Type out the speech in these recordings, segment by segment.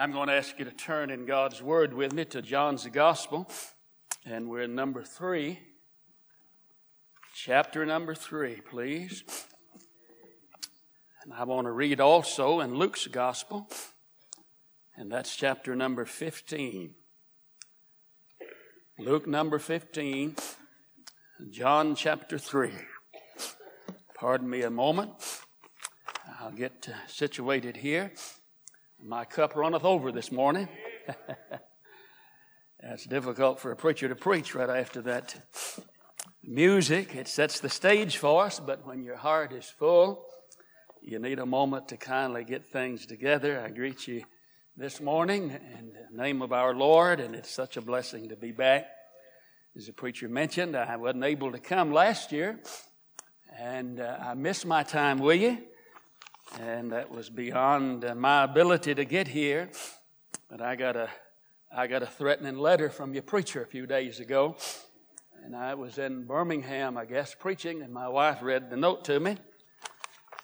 I'm going to ask you to turn in God's Word with me to John's Gospel, and we're in number three. Chapter number three, please. And I want to read also in Luke's Gospel, and that's chapter number 15. Luke number 15, John chapter 3. Pardon me a moment. I'll get situated here. My cup runneth over this morning. It's difficult for a preacher to preach right after that music. It sets the stage for us, but when your heart is full, you need a moment to kindly get things together. I greet you this morning in the name of our Lord, and it's such a blessing to be back. As the preacher mentioned, I wasn't able to come last year, and uh, I missed my time with you and that was beyond uh, my ability to get here. But I got a, I got a threatening letter from your preacher a few days ago, and I was in Birmingham, I guess, preaching, and my wife read the note to me.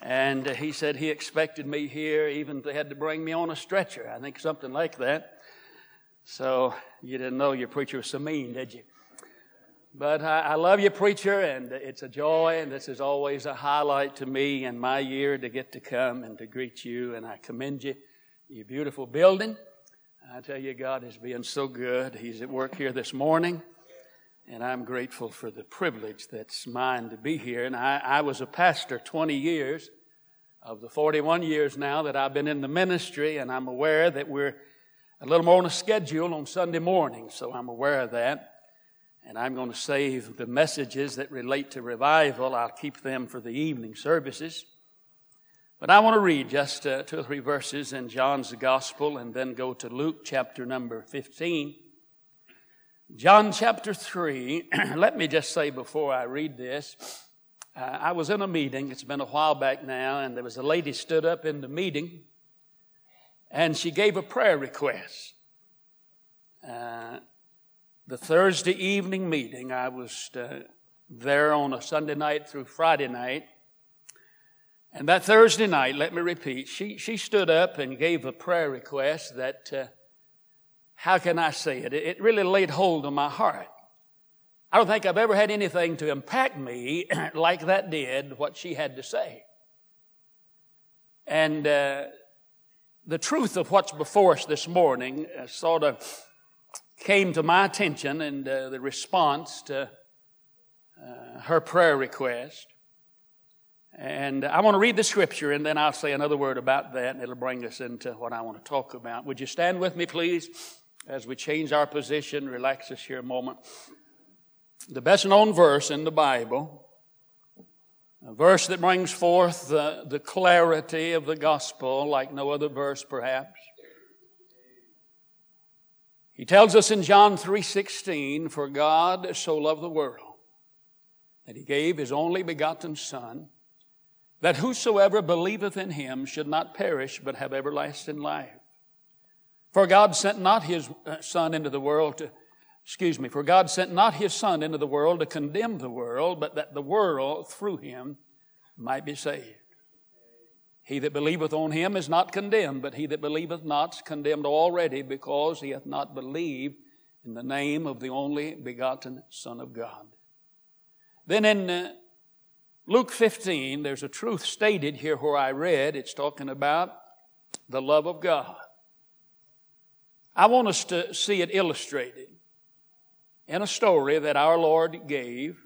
And uh, he said he expected me here, even if they had to bring me on a stretcher. I think something like that. So you didn't know your preacher was so mean, did you? But I, I, love you, preacher, and it's a joy, and this is always a highlight to me and my year to get to come and to greet you, and I commend you, your beautiful building. I tell you, God is being so good. He's at work here this morning, and I'm grateful for the privilege that's mine to be here. And I, I was a pastor 20 years of the 41 years now that I've been in the ministry, and I'm aware that we're a little more on a schedule on Sunday morning, so I'm aware of that. And I'm going to save the messages that relate to revival. I'll keep them for the evening services. But I want to read just uh, two or three verses in John's Gospel and then go to Luke chapter number 15. John chapter 3, let me just say before I read this, uh, I was in a meeting, it's been a while back now, and there was a lady stood up in the meeting and she gave a prayer request. Uh, the Thursday evening meeting, I was uh, there on a Sunday night through Friday night. And that Thursday night, let me repeat, she, she stood up and gave a prayer request that, uh, how can I say it? It really laid hold on my heart. I don't think I've ever had anything to impact me like that did what she had to say. And uh, the truth of what's before us this morning uh, sort of came to my attention and uh, the response to uh, her prayer request. And I want to read the scripture and then I'll say another word about that and it'll bring us into what I want to talk about. Would you stand with me, please, as we change our position, relax us here a moment. The best known verse in the Bible, a verse that brings forth the, the clarity of the gospel like no other verse perhaps. He tells us in John 3:16, "For God so loved the world that he gave his only begotten son, that whosoever believeth in him should not perish but have everlasting life. For God sent not his uh, son into the world to excuse me, for God sent not his son into the world to condemn the world, but that the world through him might be saved. He that believeth on him is not condemned, but he that believeth not is condemned already because he hath not believed in the name of the only begotten Son of God. Then in uh, Luke 15, there's a truth stated here where I read. It's talking about the love of God. I want us to see it illustrated in a story that our Lord gave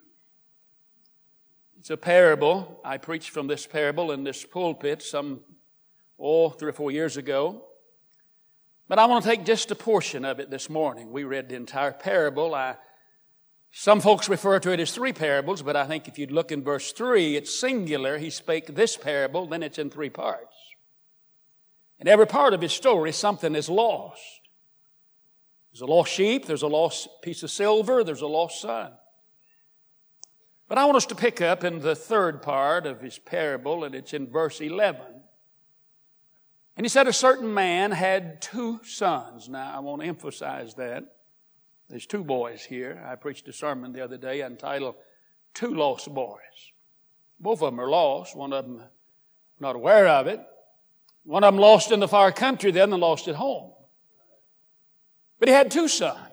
it's a parable. I preached from this parable in this pulpit some, oh, three or four years ago. But I want to take just a portion of it this morning. We read the entire parable. I, some folks refer to it as three parables, but I think if you'd look in verse three, it's singular. He spake this parable, then it's in three parts. In every part of his story, something is lost. There's a lost sheep, there's a lost piece of silver, there's a lost son. But I want us to pick up in the third part of his parable, and it's in verse 11. And he said, A certain man had two sons. Now, I want to emphasize that. There's two boys here. I preached a sermon the other day entitled Two Lost Boys. Both of them are lost. One of them not aware of it. One of them lost in the far country, the other lost at home. But he had two sons.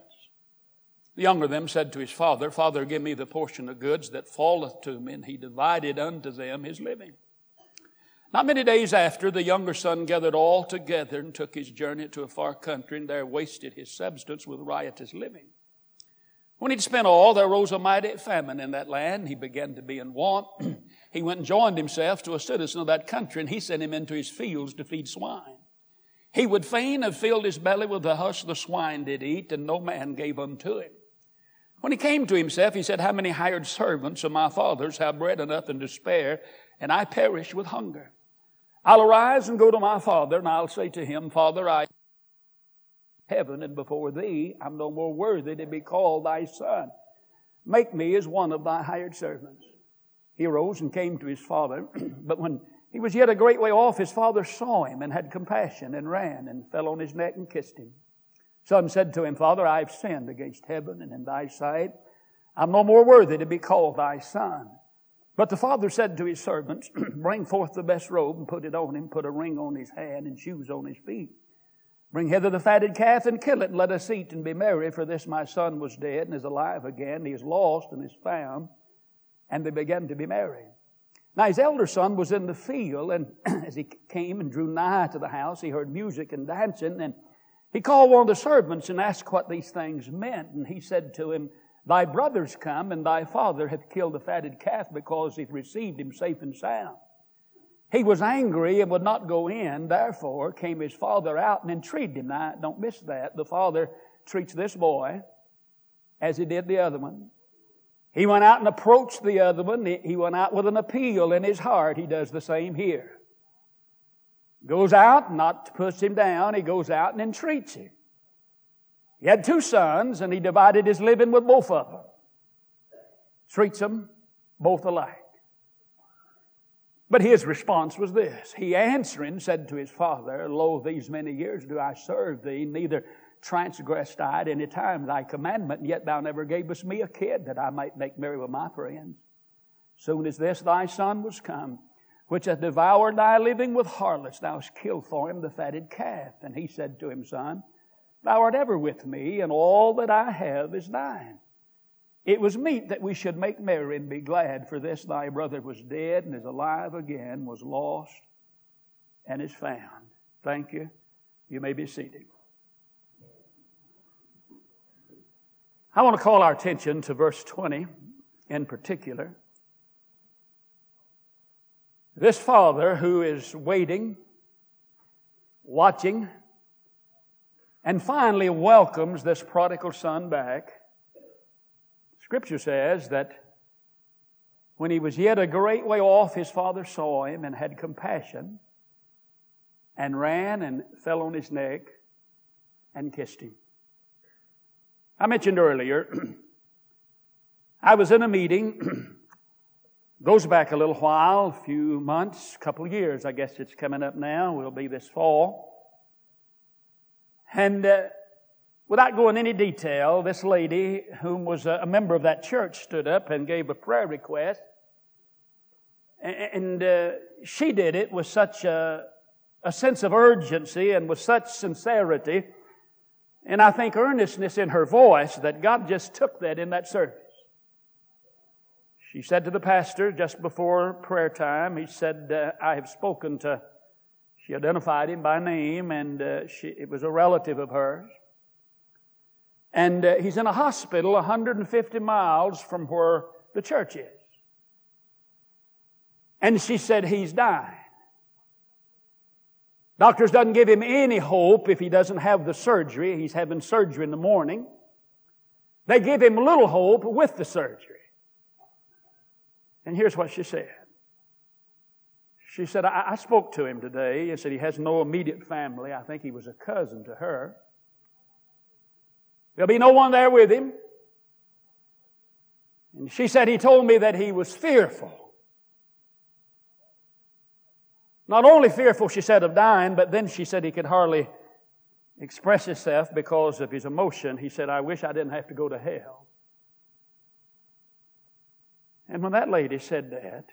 The younger of them said to his father, Father, give me the portion of goods that falleth to me. And he divided unto them his living. Not many days after, the younger son gathered all together and took his journey to a far country, and there wasted his substance with riotous living. When he'd spent all, there arose a mighty famine in that land. He began to be in want. he went and joined himself to a citizen of that country, and he sent him into his fields to feed swine. He would fain have filled his belly with the husk the swine did eat, and no man gave unto him. When he came to himself, he said, How many hired servants of my father's have bread enough and to spare, and I perish with hunger? I'll arise and go to my father, and I'll say to him, Father, I heaven and before thee, I'm no more worthy to be called thy son. Make me as one of thy hired servants. He arose and came to his father, but when he was yet a great way off, his father saw him and had compassion and ran and fell on his neck and kissed him. Son said to him, Father, I have sinned against heaven and in thy sight. I'm no more worthy to be called thy son. But the father said to his servants, Bring forth the best robe and put it on him, put a ring on his hand and shoes on his feet. Bring hither the fatted calf and kill it, and let us eat and be merry, for this my son was dead and is alive again. He is lost and is found. And they began to be merry. Now his elder son was in the field, and as he came and drew nigh to the house, he heard music and dancing, and he called one of the servants and asked what these things meant. And he said to him, Thy brothers come, and thy father hath killed the fatted calf because he received him safe and sound. He was angry and would not go in. Therefore came his father out and entreated him. Now, don't miss that. The father treats this boy as he did the other one. He went out and approached the other one. He went out with an appeal in his heart. He does the same here. Goes out, not to push him down, he goes out and entreats him. He had two sons, and he divided his living with both of them. Treats them both alike. But his response was this. He answering said to his father, Lo, these many years do I serve thee, neither transgressed I at any time thy commandment, and yet thou never gavest me a kid that I might make merry with my friends. Soon as this thy son was come, which hath devoured thy living with harlots, thou hast killed for him the fatted calf. And he said to him, Son, Thou art ever with me, and all that I have is thine. It was meet that we should make merry and be glad, for this thy brother was dead and is alive again, was lost and is found. Thank you. You may be seated. I want to call our attention to verse 20 in particular. This father who is waiting, watching, and finally welcomes this prodigal son back. Scripture says that when he was yet a great way off, his father saw him and had compassion and ran and fell on his neck and kissed him. I mentioned earlier, I was in a meeting, goes back a little while, a few months, a couple of years, I guess it's coming up now, will be this fall. And uh, without going any detail, this lady, whom was a member of that church, stood up and gave a prayer request. And uh, she did it with such a, a sense of urgency and with such sincerity, and I think earnestness in her voice that God just took that in that service. She said to the pastor just before prayer time, he said, uh, I have spoken to she identified him by name, and uh, she, it was a relative of hers. And uh, he's in a hospital 150 miles from where the church is. And she said, He's dying. Doctors doesn't give him any hope if he doesn't have the surgery. He's having surgery in the morning. They give him little hope with the surgery. And here's what she said. She said, I, I spoke to him today and said he has no immediate family. I think he was a cousin to her. There'll be no one there with him. And she said he told me that he was fearful. Not only fearful, she said, of dying, but then she said he could hardly express himself because of his emotion. He said, I wish I didn't have to go to hell. And when that lady said that,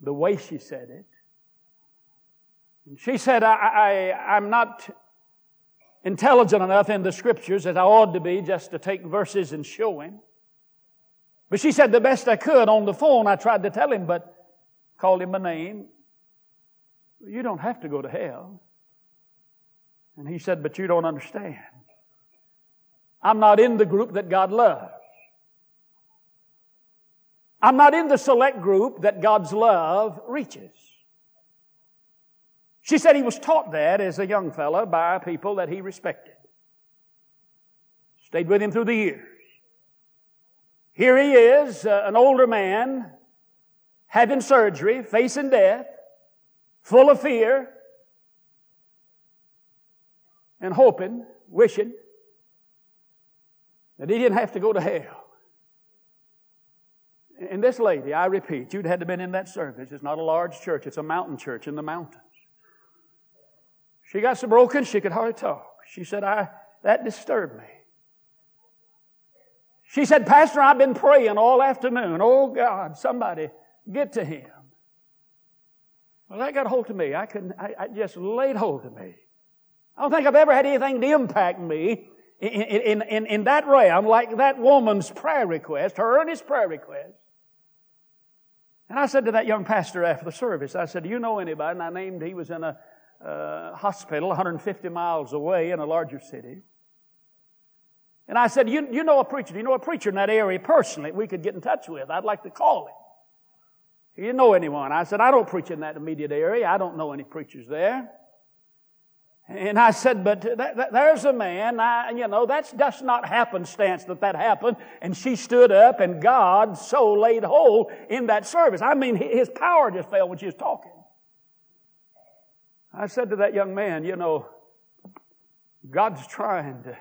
the way she said it. And she said, I, I, I'm not intelligent enough in the scriptures as I ought to be just to take verses and show him. But she said the best I could on the phone. I tried to tell him, but called him a name. You don't have to go to hell. And he said, But you don't understand. I'm not in the group that God loves. I'm not in the select group that God's love reaches. She said he was taught that as a young fellow by people that he respected. Stayed with him through the years. Here he is, uh, an older man, having surgery, facing death, full of fear, and hoping, wishing that he didn't have to go to hell. And this lady, I repeat, you'd had to been in that service. It's not a large church, it's a mountain church in the mountains. She got so broken she could hardly talk. She said, I that disturbed me. She said, Pastor, I've been praying all afternoon. Oh God, somebody get to him. Well, that got hold of me. I couldn't, I, I just laid hold of me. I don't think I've ever had anything to impact me in, in, in, in that realm like that woman's prayer request, her earnest prayer request. And I said to that young pastor after the service, I said, Do you know anybody? And I named, he was in a uh, hospital 150 miles away in a larger city. And I said, you, you know a preacher. Do you know a preacher in that area personally we could get in touch with? I'd like to call him. He didn't know anyone? I said, I don't preach in that immediate area. I don't know any preachers there. And I said, but th- th- there's a man, I, you know, that's just not happenstance that that happened. And she stood up and God so laid hold in that service. I mean, his power just fell when she was talking. I said to that young man, you know, God's trying to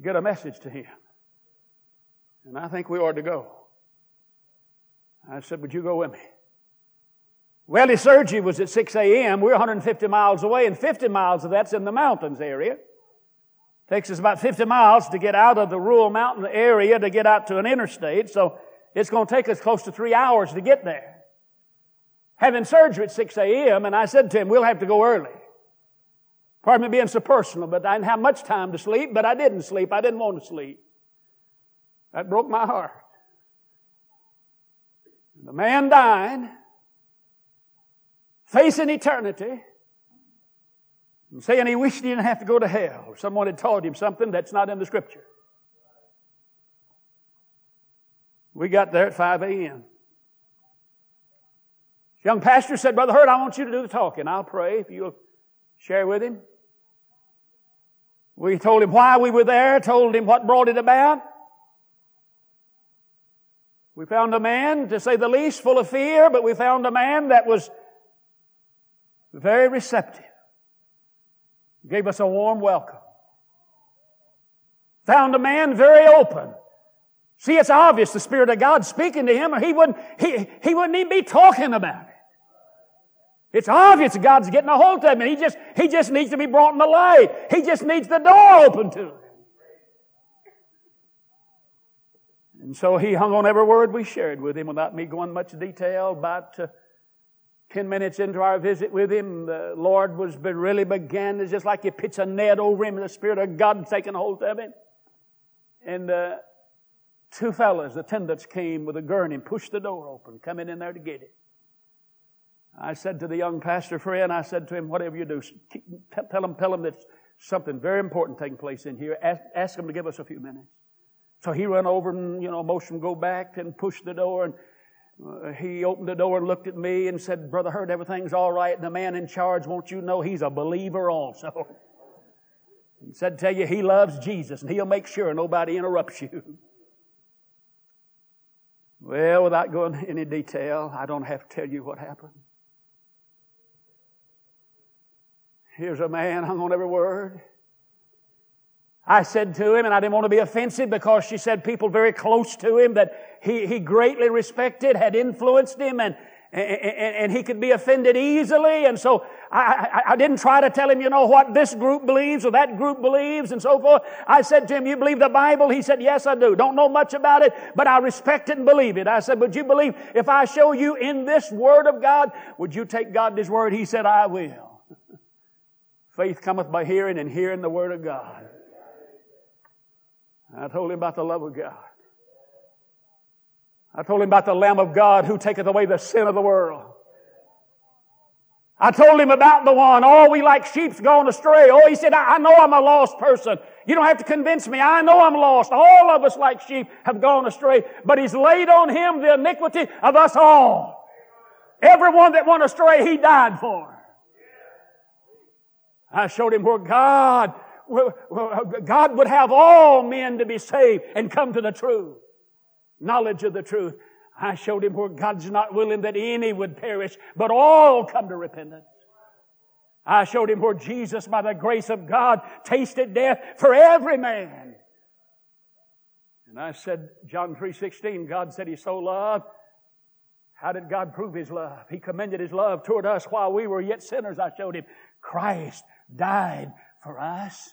get a message to him. And I think we ought to go. I said, Would you go with me? Well, his surgery was at 6 a.m. We're 150 miles away, and 50 miles of that's in the mountains area. Takes us about 50 miles to get out of the rural mountain area to get out to an interstate, so it's going to take us close to three hours to get there. Having surgery at 6 a.m., and I said to him, We'll have to go early. Pardon me being so personal, but I didn't have much time to sleep, but I didn't sleep. I didn't want to sleep. That broke my heart. The man died, facing eternity, and saying he wished he didn't have to go to hell, or someone had taught him something that's not in the scripture. We got there at 5 a.m. Young pastor said, Brother Hurt, I want you to do the talking. I'll pray if you'll share with him. We told him why we were there, told him what brought it about. We found a man, to say the least, full of fear, but we found a man that was very receptive. Gave us a warm welcome. Found a man very open. See, it's obvious the Spirit of God speaking to him, or he wouldn't, he, he wouldn't even be talking about it. It's obvious God's getting a hold of him. He just, he just needs to be brought in the light. He just needs the door open to him. And so he hung on every word we shared with him without me going much detail. About uh, 10 minutes into our visit with him, the Lord was really began. It's just like he puts a net over him and the Spirit of God taking hold of him. And uh, two fellows, attendants came with a gurney and pushed the door open, coming in there to get it. I said to the young pastor friend, I said to him, whatever you do, tell him, tell him that something very important taking place in here. Ask, ask him to give us a few minutes. So he ran over and, you know, motioned go back and pushed the door and uh, he opened the door and looked at me and said, Brother Hurt, everything's all right. And the man in charge, won't you know he's a believer also. He said, tell you, he loves Jesus and he'll make sure nobody interrupts you. Well, without going into any detail, I don't have to tell you what happened. Here's a man hung on every word. I said to him, and I didn't want to be offensive because she said people very close to him that he, he greatly respected had influenced him and, and, and he could be offended easily. And so I, I, I, didn't try to tell him, you know, what this group believes or that group believes and so forth. I said to him, you believe the Bible? He said, yes, I do. Don't know much about it, but I respect it and believe it. I said, would you believe if I show you in this Word of God, would you take God His Word? He said, I will. Faith cometh by hearing, and hearing the Word of God. I told him about the love of God. I told him about the Lamb of God who taketh away the sin of the world. I told him about the one, oh, we like sheep's gone astray. Oh, he said, I, I know I'm a lost person. You don't have to convince me. I know I'm lost. All of us like sheep have gone astray, but he's laid on him the iniquity of us all. Everyone that went astray, he died for. I showed him where God, God would have all men to be saved and come to the truth knowledge of the truth. I showed him where God's not willing that any would perish, but all come to repentance. I showed him where Jesus, by the grace of God, tasted death for every man. And I said, John 3.16, God said he so loved. How did God prove his love? He commended his love toward us while we were yet sinners. I showed him Christ died for us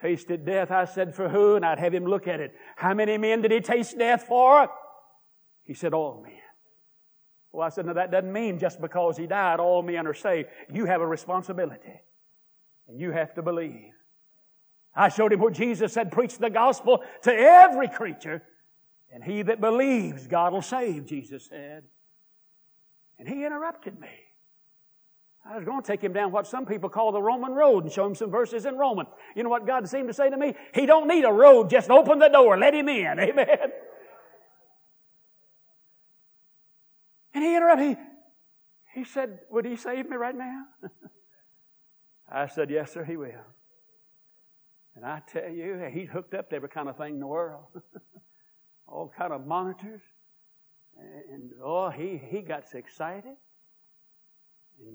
tasted death. I said, for who? And I'd have him look at it. How many men did he taste death for? He said, all men. Well, I said, no, that doesn't mean just because he died, all men are saved. You have a responsibility. And you have to believe. I showed him where Jesus said, preach the gospel to every creature. And he that believes, God will save, Jesus said. And he interrupted me. I was going to take him down what some people call the Roman road and show him some verses in Roman. You know what God seemed to say to me? He don't need a road, just open the door, let him in. Amen. And he interrupted. He, he said, Would he save me right now? I said, Yes, sir, he will. And I tell you, he's hooked up to every kind of thing in the world. All kind of monitors. And, oh, he, he got so excited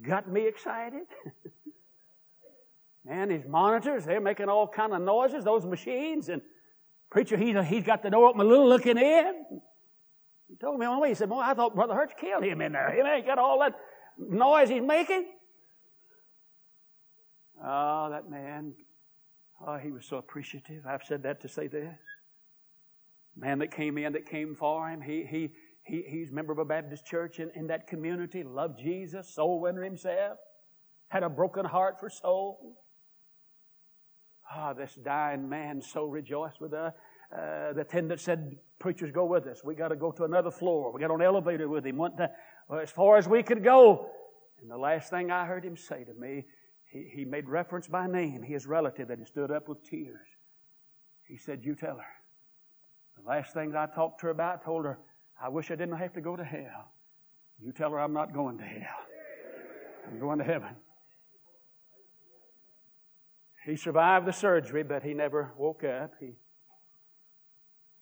got me excited. Man, his monitors, they're making all kind of noises, those machines, and preacher, he's, he's got the door open a little looking in. He told me on the way, he said, Boy, I thought Brother Hurts killed him in there. He ain't got all that noise he's making. Oh, that man, oh, he was so appreciative. I've said that to say this. Man that came in, that came for him, he, he, he, he's a member of a Baptist church in, in that community, loved Jesus, soul winner himself, had a broken heart for souls. Ah, this dying man so rejoiced with us. Uh, the attendant said, Preachers, go with us. We got to go to another floor. We got on an elevator with him. Went to, well, as far as we could go. And the last thing I heard him say to me, he, he made reference by name, his relative that had stood up with tears. He said, You tell her. The last thing I talked to her about, told her, I wish I didn't have to go to hell. You tell her I'm not going to hell. I'm going to heaven. He survived the surgery, but he never woke up. He,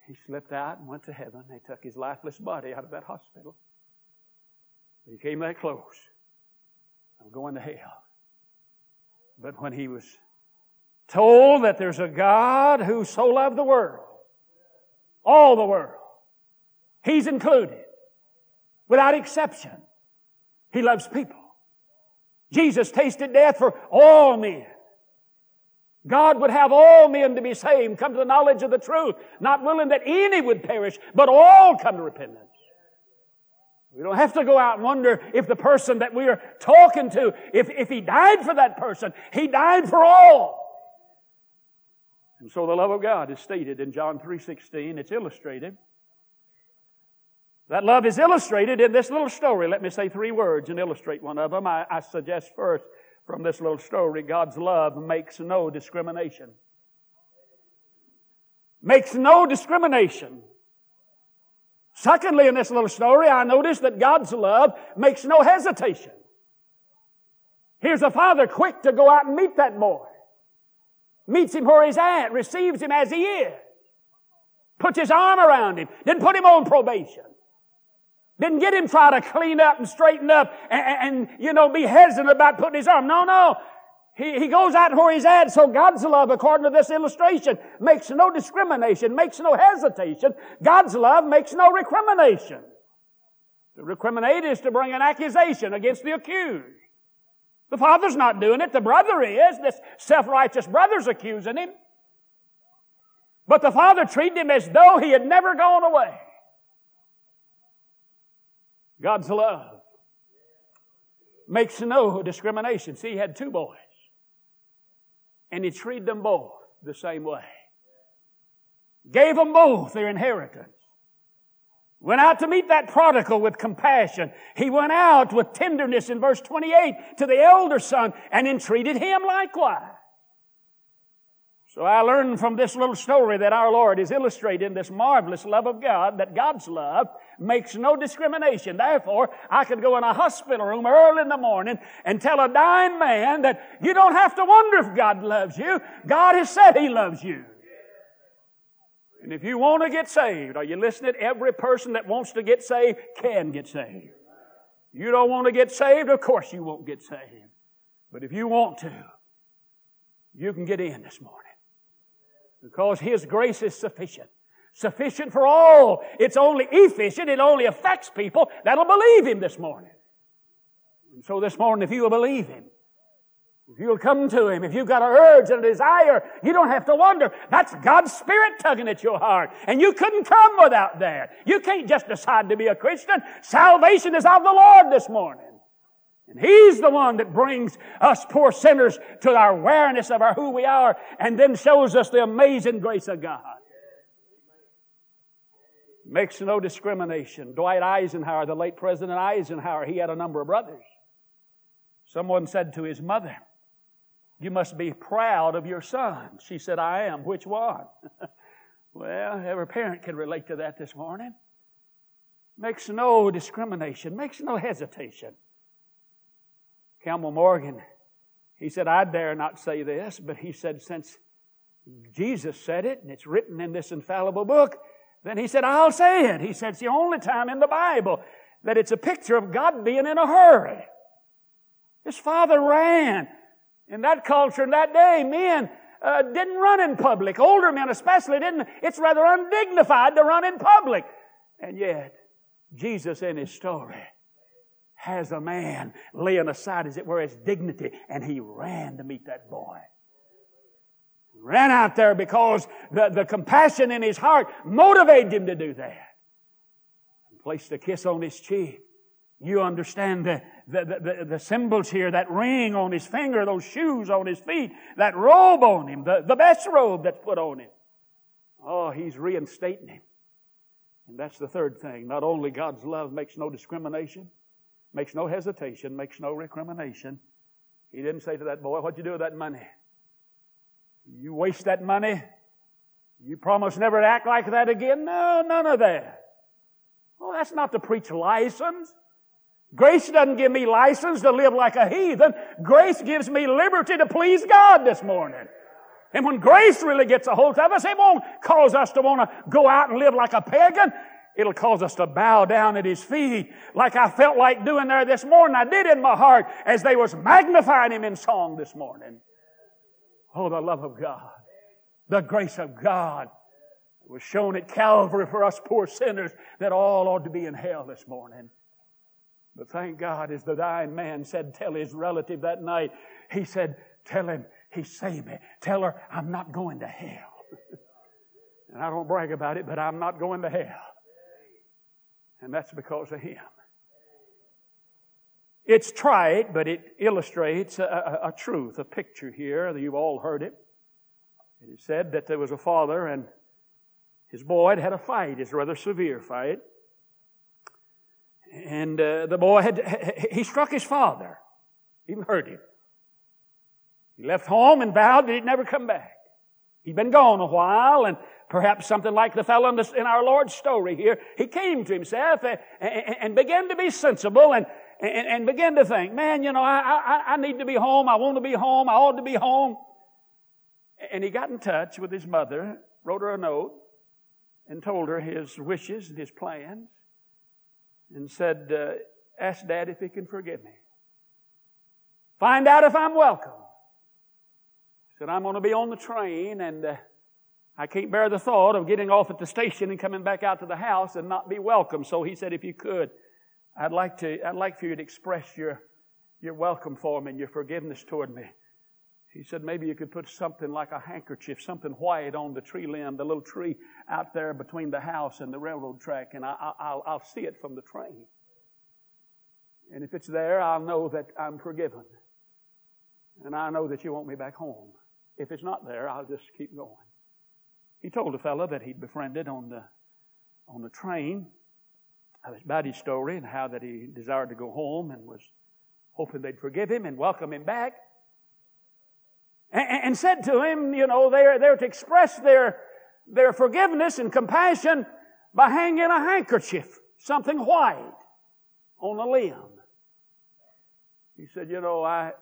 he slipped out and went to heaven. They took his lifeless body out of that hospital. He came that close. I'm going to hell. But when he was told that there's a God who so loved the world, all the world, He's included. Without exception. He loves people. Jesus tasted death for all men. God would have all men to be saved, come to the knowledge of the truth, not willing that any would perish, but all come to repentance. We don't have to go out and wonder if the person that we are talking to, if, if he died for that person, he died for all. And so the love of God is stated in John 3.16. It's illustrated. That love is illustrated in this little story. Let me say three words and illustrate one of them. I, I suggest first from this little story God's love makes no discrimination. Makes no discrimination. Secondly, in this little story, I notice that God's love makes no hesitation. Here's a father quick to go out and meet that boy. Meets him where he's at, receives him as he is. Puts his arm around him, didn't put him on probation. Didn't get him try to clean up and straighten up and, and, you know, be hesitant about putting his arm. No, no. He, he goes out where he's at. So God's love, according to this illustration, makes no discrimination, makes no hesitation. God's love makes no recrimination. To recriminate is to bring an accusation against the accused. The father's not doing it. The brother is. This self-righteous brother's accusing him. But the father treated him as though he had never gone away. God's love makes no discrimination. See, he had two boys. And he treated them both the same way. Gave them both their inheritance. Went out to meet that prodigal with compassion. He went out with tenderness in verse 28 to the elder son and entreated him likewise. So I learned from this little story that our Lord is illustrating this marvelous love of God, that God's love makes no discrimination. Therefore, I could go in a hospital room early in the morning and tell a dying man that you don't have to wonder if God loves you. God has said He loves you. And if you want to get saved, are you listening? Every person that wants to get saved can get saved. You don't want to get saved, of course you won't get saved. But if you want to, you can get in this morning. Because His grace is sufficient. Sufficient for all. It's only efficient. It only affects people that'll believe Him this morning. And so this morning, if you will believe Him, if you'll come to Him, if you've got an urge and a desire, you don't have to wonder. That's God's Spirit tugging at your heart. And you couldn't come without that. You can't just decide to be a Christian. Salvation is of the Lord this morning. And He's the one that brings us poor sinners to our awareness of our who we are and then shows us the amazing grace of God. Makes no discrimination. Dwight Eisenhower, the late President Eisenhower, he had a number of brothers. Someone said to his mother, you must be proud of your son. She said, I am. Which one? well, every parent can relate to that this morning. Makes no discrimination, makes no hesitation. Campbell Morgan, he said, I dare not say this, but he said, since Jesus said it and it's written in this infallible book, then he said, I'll say it. He said, it's the only time in the Bible that it's a picture of God being in a hurry. His father ran. In that culture, in that day, men uh, didn't run in public. Older men especially didn't. It's rather undignified to run in public. And yet, Jesus in his story has a man laying aside, as it were, his dignity, and he ran to meet that boy. Ran out there because the, the compassion in his heart motivated him to do that. And Placed a kiss on his cheek. You understand the, the, the, the, symbols here, that ring on his finger, those shoes on his feet, that robe on him, the, the best robe that's put on him. Oh, he's reinstating him. And that's the third thing. Not only God's love makes no discrimination, makes no hesitation, makes no recrimination. He didn't say to that boy, What'd you do with that money? You waste that money? You promise never to act like that again? No, none of that. Well, that's not to preach license. Grace doesn't give me license to live like a heathen. Grace gives me liberty to please God this morning. And when grace really gets a hold of us, it won't cause us to want to go out and live like a pagan. It'll cause us to bow down at His feet like I felt like doing there this morning. I did in my heart as they was magnifying Him in song this morning. Oh, the love of God. The grace of God was shown at Calvary for us poor sinners that all ought to be in hell this morning. But thank God, as the dying man said, tell his relative that night, he said, tell him he saved me. Tell her I'm not going to hell. and I don't brag about it, but I'm not going to hell. And that's because of him. It's trite, but it illustrates a, a, a truth, a picture here. You've all heard it. It is said that there was a father and his boy had had a fight. It's a rather severe fight. And uh, the boy had, he struck his father, even hurt him. He left home and vowed that he'd never come back. He'd been gone a while, and perhaps something like the fellow in, our Lord's story here, he came to himself and, and, and began to be sensible and, and, and began to think, man, you know, I, I, I need to be home. I want to be home. I ought to be home. And he got in touch with his mother, wrote her a note, and told her his wishes and his plans and said, uh, Ask Dad if he can forgive me. Find out if I'm welcome. He said, I'm going to be on the train and uh, I can't bear the thought of getting off at the station and coming back out to the house and not be welcome. So he said, if you could, I'd like to, I'd like for you to express your, your welcome for me and your forgiveness toward me. He said, maybe you could put something like a handkerchief, something white on the tree limb, the little tree out there between the house and the railroad track, and I, will I'll see it from the train. And if it's there, I'll know that I'm forgiven. And I know that you want me back home. If it's not there, I'll just keep going. He told a fellow that he'd befriended on the, on the train about his story and how that he desired to go home and was hoping they'd forgive him and welcome him back. And, and said to him, you know, they're, they're to express their, their forgiveness and compassion by hanging a handkerchief, something white, on a limb. He said, you know, I,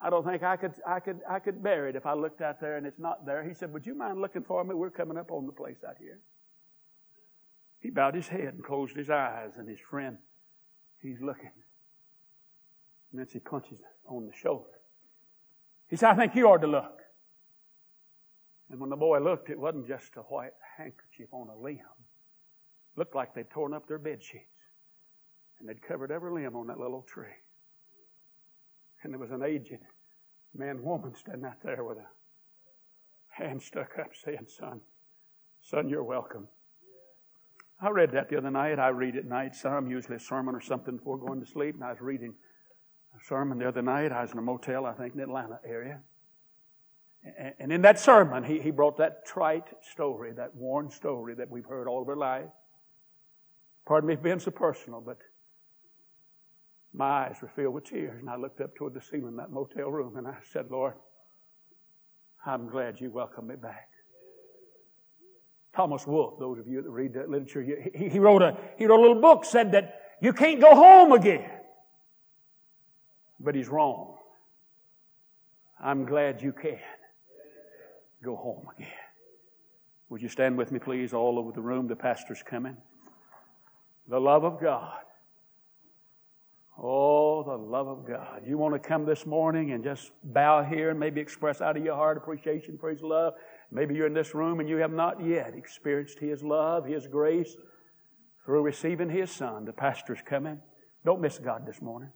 I don't think I could, I could, I could bear it if I looked out there and it's not there. He said, would you mind looking for me? We're coming up on the place out here. He bowed his head and closed his eyes, and his friend, he's looking. And then he punches on the shoulder. He said, I think you ought to look. And when the boy looked, it wasn't just a white handkerchief on a limb. It looked like they'd torn up their bed sheets. And they'd covered every limb on that little tree. And there was an aged man, woman standing out there with a hand stuck up saying, Son, son, you're welcome. I read that the other night. I read at night some, usually a sermon or something before going to sleep. And I was reading a sermon the other night. I was in a motel, I think, in the Atlanta area. And in that sermon, he, he brought that trite story, that worn story that we've heard all of our life. Pardon me for being so personal, but my eyes were filled with tears. And I looked up toward the ceiling in that motel room and I said, Lord, I'm glad you welcomed me back. Thomas Wolfe, those of you that read that literature, he, he, wrote a, he wrote a little book, said that you can't go home again. But he's wrong. I'm glad you can go home again. Would you stand with me, please, all over the room? The pastor's coming. The love of God. Oh, the love of God. You want to come this morning and just bow here and maybe express out of your heart appreciation for His love? Maybe you're in this room and you have not yet experienced His love, His grace through receiving His Son. The pastor's coming. Don't miss God this morning.